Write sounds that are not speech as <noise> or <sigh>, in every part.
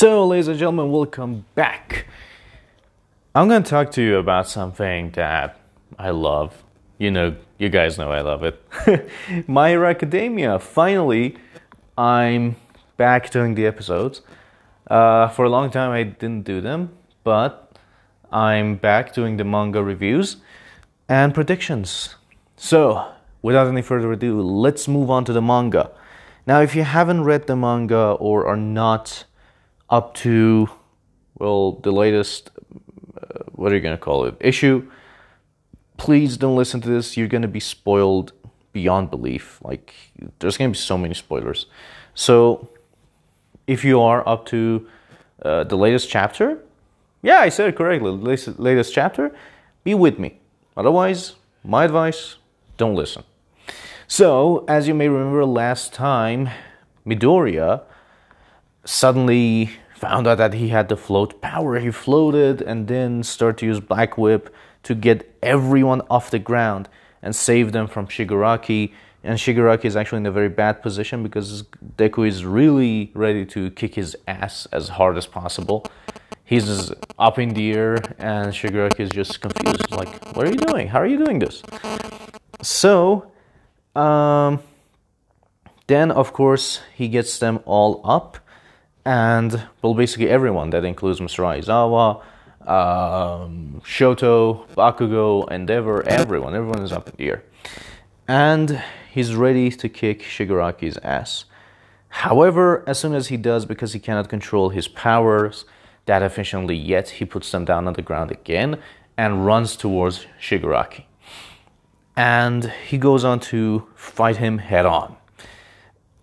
So, ladies and gentlemen, welcome back. I'm going to talk to you about something that I love. You know, you guys know I love it. <laughs> My Hero Academia. Finally, I'm back doing the episodes. Uh, for a long time, I didn't do them, but I'm back doing the manga reviews and predictions. So, without any further ado, let's move on to the manga. Now, if you haven't read the manga or are not up to, well, the latest, uh, what are you going to call it, issue, please don't listen to this. You're going to be spoiled beyond belief. Like, there's going to be so many spoilers. So, if you are up to uh, the latest chapter, yeah, I said it correctly, latest, chapter, be with me. Otherwise, my advice, don't listen. So, as you may remember last time, Midoriya suddenly found out that he had the float power. He floated and then started to use Black Whip to get everyone off the ground and save them from Shigaraki. And Shigaraki is actually in a very bad position because Deku is really ready to kick his ass as hard as possible. He's up in the air and Shigaraki is just confused. Like, what are you doing? How are you doing this? So, um, then of course he gets them all up and well basically everyone that includes Mr. Aizawa, um, Shoto, Bakugo, Endeavor, everyone, everyone is up in the air. And he's ready to kick Shigaraki's ass. However, as soon as he does, because he cannot control his powers that efficiently yet, he puts them down on the ground again and runs towards Shigaraki. And he goes on to fight him head on.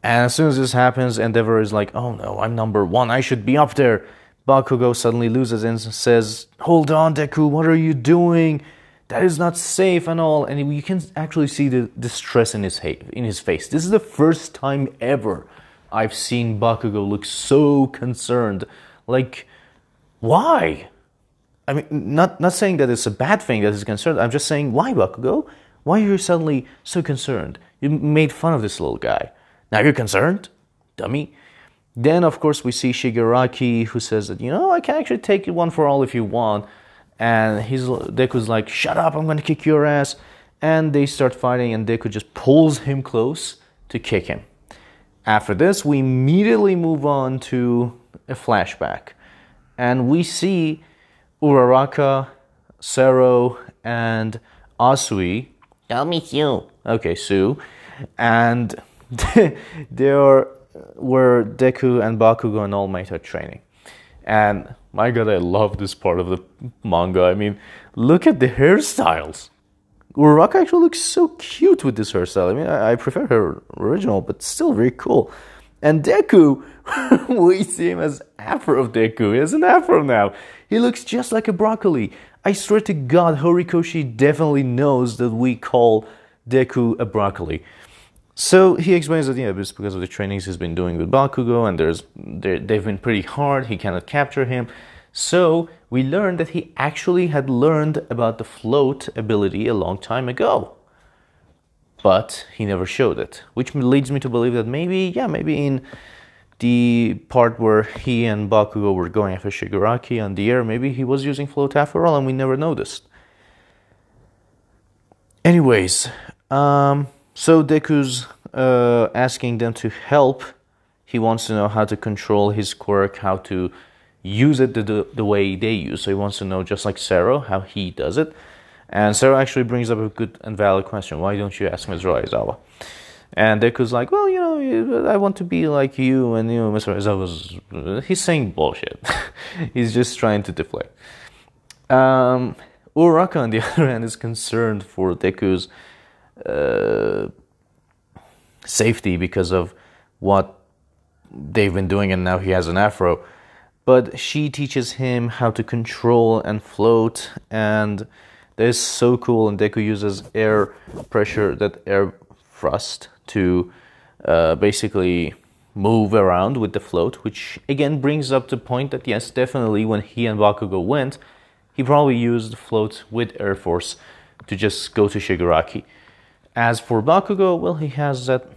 And as soon as this happens, Endeavor is like, oh no, I'm number one, I should be up there. Bakugo suddenly loses and says, Hold on, Deku, what are you doing? That is not safe and all. And you can actually see the distress in his, in his face. This is the first time ever I've seen Bakugo look so concerned. Like, why? I mean, not, not saying that it's a bad thing that he's concerned. I'm just saying, why, Bakugo? Why are you suddenly so concerned? You made fun of this little guy. Now you're concerned? Dummy. Then, of course, we see Shigaraki who says that, you know, I can actually take it one for all if you want. And he's, Deku's like, shut up, I'm going to kick your ass. And they start fighting, and Deku just pulls him close to kick him. After this, we immediately move on to a flashback. And we see Uraraka, Sero, and Asui. Tell me Tsu. Okay, Tsu. And <laughs> they were Deku and Bakugo and All Might are training. And my god, I love this part of the manga. I mean, look at the hairstyles. Uraraka actually looks so cute with this hairstyle. I mean, I, I prefer her original, but still very cool. And Deku, <laughs> we see him as Afro of Deku. He has an Afro now. He looks just like a broccoli. I swear to God, Horikoshi definitely knows that we call Deku a broccoli. So he explains that yeah, it's because of the trainings he's been doing with Bakugo, and there's they've been pretty hard. He cannot capture him. So we learned that he actually had learned about the float ability a long time ago, but he never showed it, which leads me to believe that maybe yeah, maybe in the part where he and Bakugo were going after Shigaraki on the air, maybe he was using float after all, and we never noticed. Anyways, um, so Deku's uh, asking them to help. He wants to know how to control his quirk, how to use it the, the, the way they use. So he wants to know, just like Sero, how he does it. And Sero actually brings up a good and valid question. Why don't you ask Mr. Aizawa? And Deku's like, well, you know, I want to be like you. And, you know, Mr. Aizawa's, he's saying bullshit. <laughs> he's just trying to deflect. Um, Uraraka, on the <laughs> other hand, is concerned for Deku's uh, safety because of what they've been doing, and now he has an afro. But she teaches him how to control and float, and that is so cool. And Deku uses air pressure, that air thrust, to uh, basically move around with the float, which again brings up the point that yes, definitely when he and Bakugo went, he probably used float with Air Force to just go to Shigaraki. As for Bakugo, well, he has that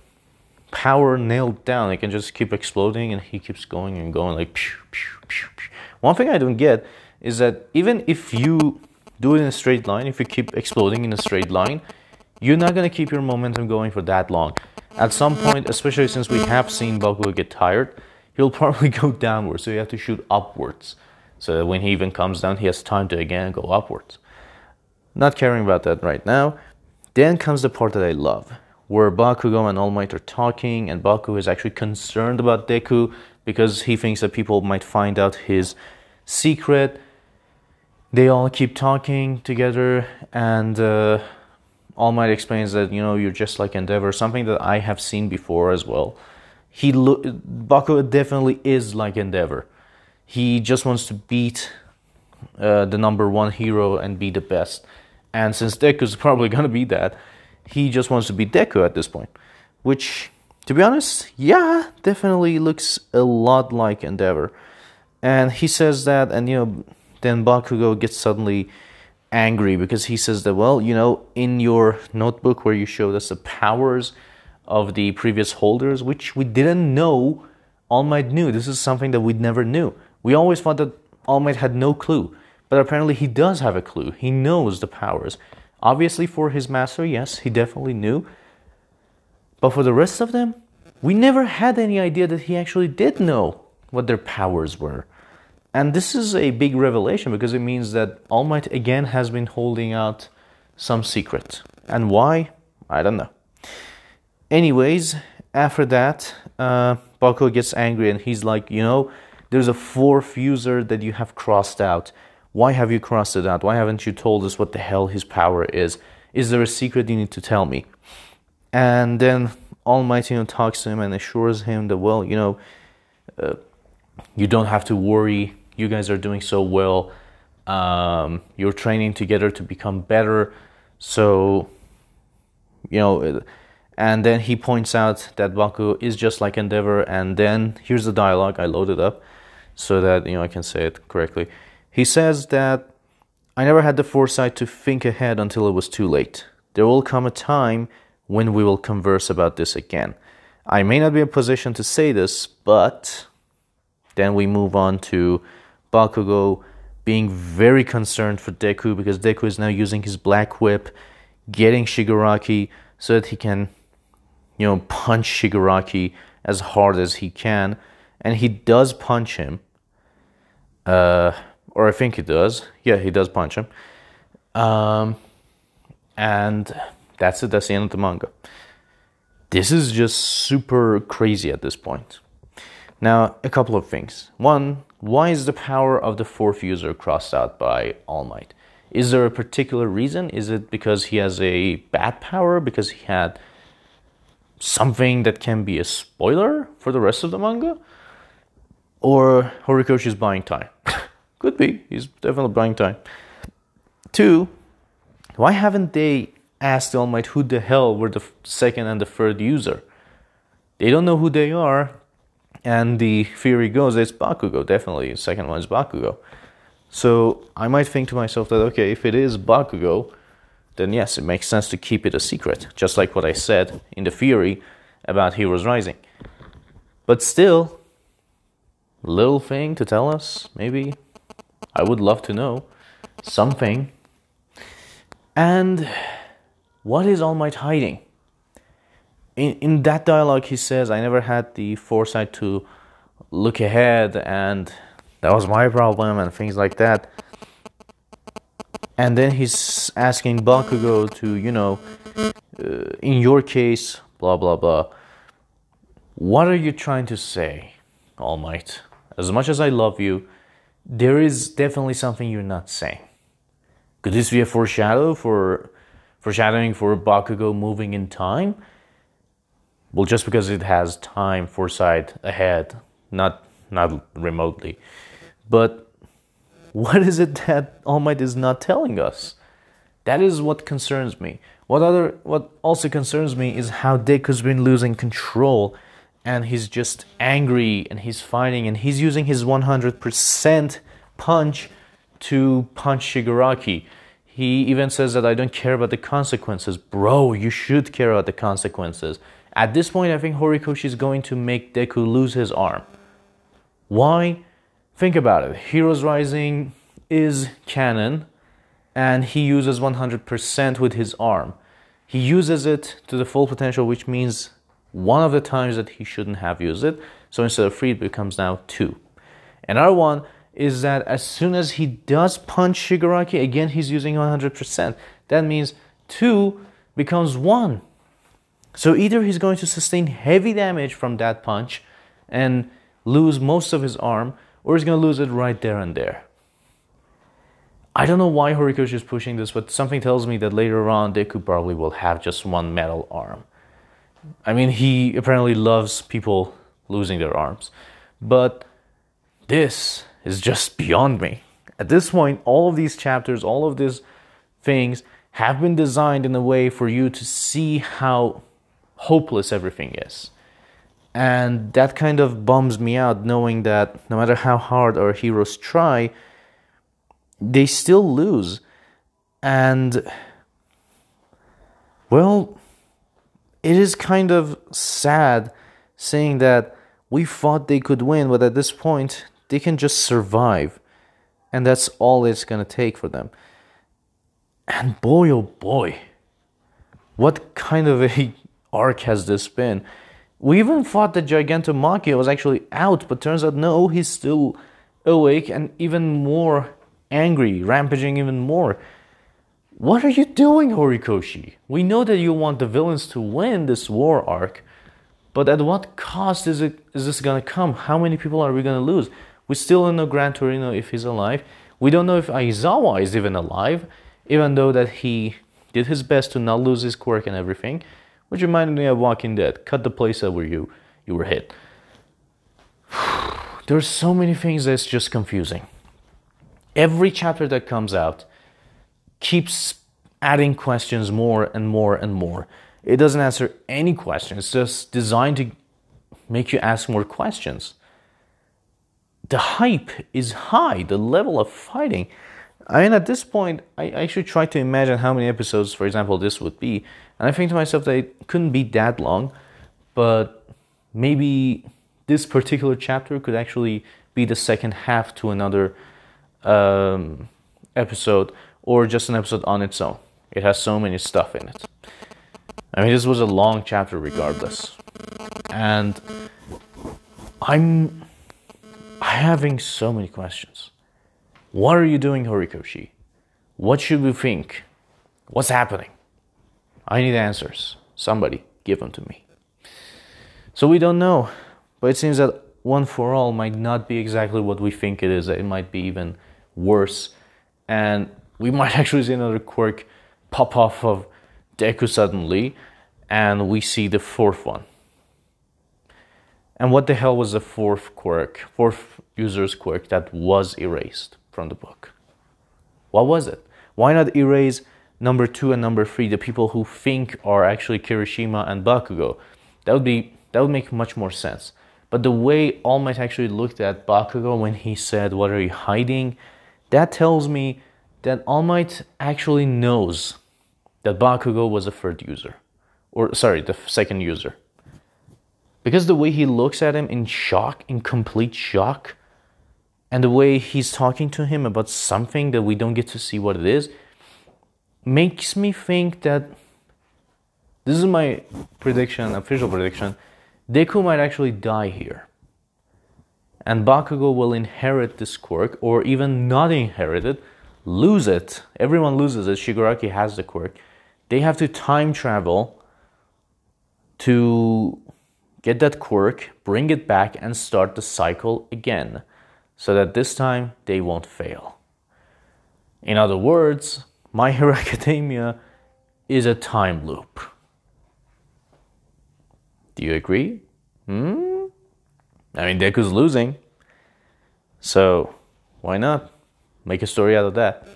power nailed down. He can just keep exploding and he keeps going and going like pew, pew, pew. One thing I don't get is that even if you do it in a straight line, if you keep exploding in a straight line, you're not going to keep your momentum going for that long. At some point, especially since we have seen Bakugo get tired, he'll <laughs> probably go downwards, so you have to shoot upwards. So when he even comes down, he has time to again go upwards. Not caring about that right now. Then comes the part that I love, where Bakugo and All Might are talking, and Baku is actually concerned about Deku because he thinks that people might find out his secret. They all keep talking together, and uh, All Might explains that you know you're just like Endeavor, something that I have seen before as well. He lo- Baku definitely is like Endeavor. He just wants to beat uh, the number one hero and be the best. And since Deku's probably gonna be that, he just wants to be Deku at this point. Which, to be honest, yeah, definitely looks a lot like Endeavor. And he says that, and you know, then Bakugo gets suddenly angry because he says that, well, you know, in your notebook where you showed us the powers of the previous holders, which we didn't know All Might knew. This is something that we never knew. We always thought that All Might had no clue. But apparently he does have a clue. He knows the powers. Obviously, for his master, yes, he definitely knew. But for the rest of them, we never had any idea that he actually did know what their powers were. And this is a big revelation because it means that All Might again has been holding out some secret. And why? I don't know. Anyways, after that, uh, Bakugo gets angry and he's like, you know, there's a fourth user that you have crossed out. Why have you crossed it out? Why haven't you told us what the hell his power is? Is there a secret you need to tell me? And then All Might you know, talks to him and assures him that, well, you know, uh, you don't have to worry. You guys are doing so well. Um, you're training together to become better. So, you know, and then he points out that Baku is just like Endeavor. And then here's the dialogue. I loaded up so that, you know, I can say it correctly. He says that I never had the foresight to think ahead until it was too late. There will come a time when we will converse about this again. I may not be in a position to say this, but then we move on to Bakugo being very concerned for Deku because Deku is now using his black whip, getting Shigaraki so that he can, you know, punch Shigaraki as hard as he can. And he does punch him. Uh, or I think he does. Yeah, he does punch him. Um, and that's it. That's the end of the manga. This is just super crazy at this point. Now, a couple of things. One, why is the power of the fourth user crossed out by All Might? Is there a particular reason? Is it because he has a bad power? Because he had something that can be a spoiler for the rest of the manga? Or Horikoshi's buying time? <laughs> Could be. He's definitely buying time. Two, why haven't they asked All Might who the hell were the second and the third user? They don't know who they are, and the theory goes it's Bakugo, definitely. The second one is Bakugo. So I might think to myself that, okay, if it is Bakugo, then yes, it makes sense to keep it a secret, just like what I said in the theory about Heroes Rising. But still, little thing to tell us, maybe I would love to know something. And what is All Might hiding? In, in that dialogue, he says, I never had the foresight to look ahead, and that was my problem, and things like that. And then he's asking Bakugo to, you know, uh, in your case, blah, blah, blah. What are you trying to say, All Might? As much as I love you, there is definitely something you're not saying. Could this be a foreshadow for foreshadowing for Bakugo moving in time? Well, just because it has time foresight ahead, not not remotely. But what is it that All Might is not telling us? That is what concerns me. What other what also concerns me is how Deku's been losing control and he's just angry and he's fighting and he's using his 100% punch to punch Shigaraki. He even says that I don't care about the consequences. Bro, you should care about the consequences. At this point, I think Horikoshi is going to make Deku lose his arm. Why? Think about it. Heroes Rising is canon, and he uses 100% with his arm. He uses it to the full potential, which means one of the times that he shouldn't have used it. So instead of three, it becomes now two. Another one is that as soon as he does punch Shigaraki, again, he's using 100%. That means two becomes one. So either he's going to sustain heavy damage from that punch and lose most of his arm, or he's going to lose it right there and there. I don't know why Horikoshi is pushing this, but something tells me that later on Deku probably will have just one metal arm. I mean, he apparently loves people losing their arms. But this is just beyond me. At this point, all of these chapters, all of these things have been designed in a way for you to see how hopeless everything is. And that kind of bums me out knowing that no matter how hard our heroes try, they still lose. And, well, it is kind of sad saying that we thought they could win, but at this point, they can just survive. And that's all it's going to take for them. And boy, oh boy, what kind of a <laughs> arc has this been? We even thought that Gigantomachia was actually out, but turns out no, he's still awake and even more angry, rampaging even more. What are you doing, Horikoshi? We know that you want the villains to win this war arc, but at what cost is it is this gonna come? How many people are we gonna lose? We still don't know Gran Torino if he's alive. We don't know if Aizawa is even alive, even though that he did his best to not lose his quirk and everything, which reminded me of Walking Dead. Cut the place where you you were hit. <sighs> There's so many things that's just confusing. Every chapter that comes out keeps adding questions more and more and more. It doesn't answer any question. It's just designed to make you ask more questions. The hype is high, the level of fighting. I mean, at this point, I, I should try to imagine how many episodes, for example, this would be. And I think to myself that it couldn't be that long, but maybe this particular chapter could actually be the second half to another um, episode or just an episode on its own. It has so many stuff in it. I mean, this was a long chapter regardless. And I'm having so many questions. What are you doing, Horikoshi? What should we think? What's happening? I need answers. Somebody give them to me. So we don't know, but it seems that one for all might not be exactly what we think it is. It might be even worse. And we might <laughs> actually see another quirk pop off of Deku suddenly, and we see the fourth one. And what the hell was the fourth quirk, fourth user's quirk that was erased from the book? What was it? Why not erase number two and number three, the people who think are actually Kirishima and Bakugo? That would be that would make much more sense. But the way All Might actually looked at Bakugo when he said, What are you hiding? That tells me that All Might actually knows that Bakugo was a third user. Or, sorry, the second user. Because the way he looks at him in shock, in complete shock, and the way he's talking to him about something that we don't get to see what it is, makes me think that this is my prediction, official prediction. Deku might actually die here. And Bakugo will inherit this quirk, or even not inherit it, lose it. Everyone loses it. Shigaraki has the quirk. They have to time travel to get that quirk, bring it back, and start the cycle again so that this time they won't fail. In other words, My Hero <laughs> Academia is a time loop. Do you agree? Hmm? I mean, Deku's losing. So, why not? Make a story out of that.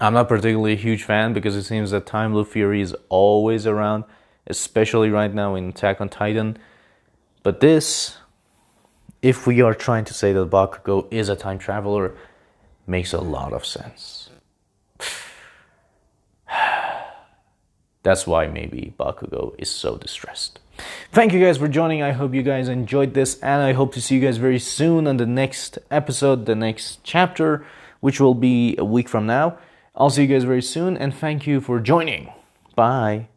I'm not particularly a huge fan because it seems that time loop theory is always around, especially right now in Attack on Titan. But this, if we are trying to say that Bakugo is a time traveler, makes a lot of sense. <sighs> That's why maybe Bakugo is so distressed. Thank you guys for joining. I hope you guys enjoyed this, and I hope to see you guys very soon on the next episode, the next chapter, which will be a week from now. I'll see you guys very soon, and thank you for joining. Bye.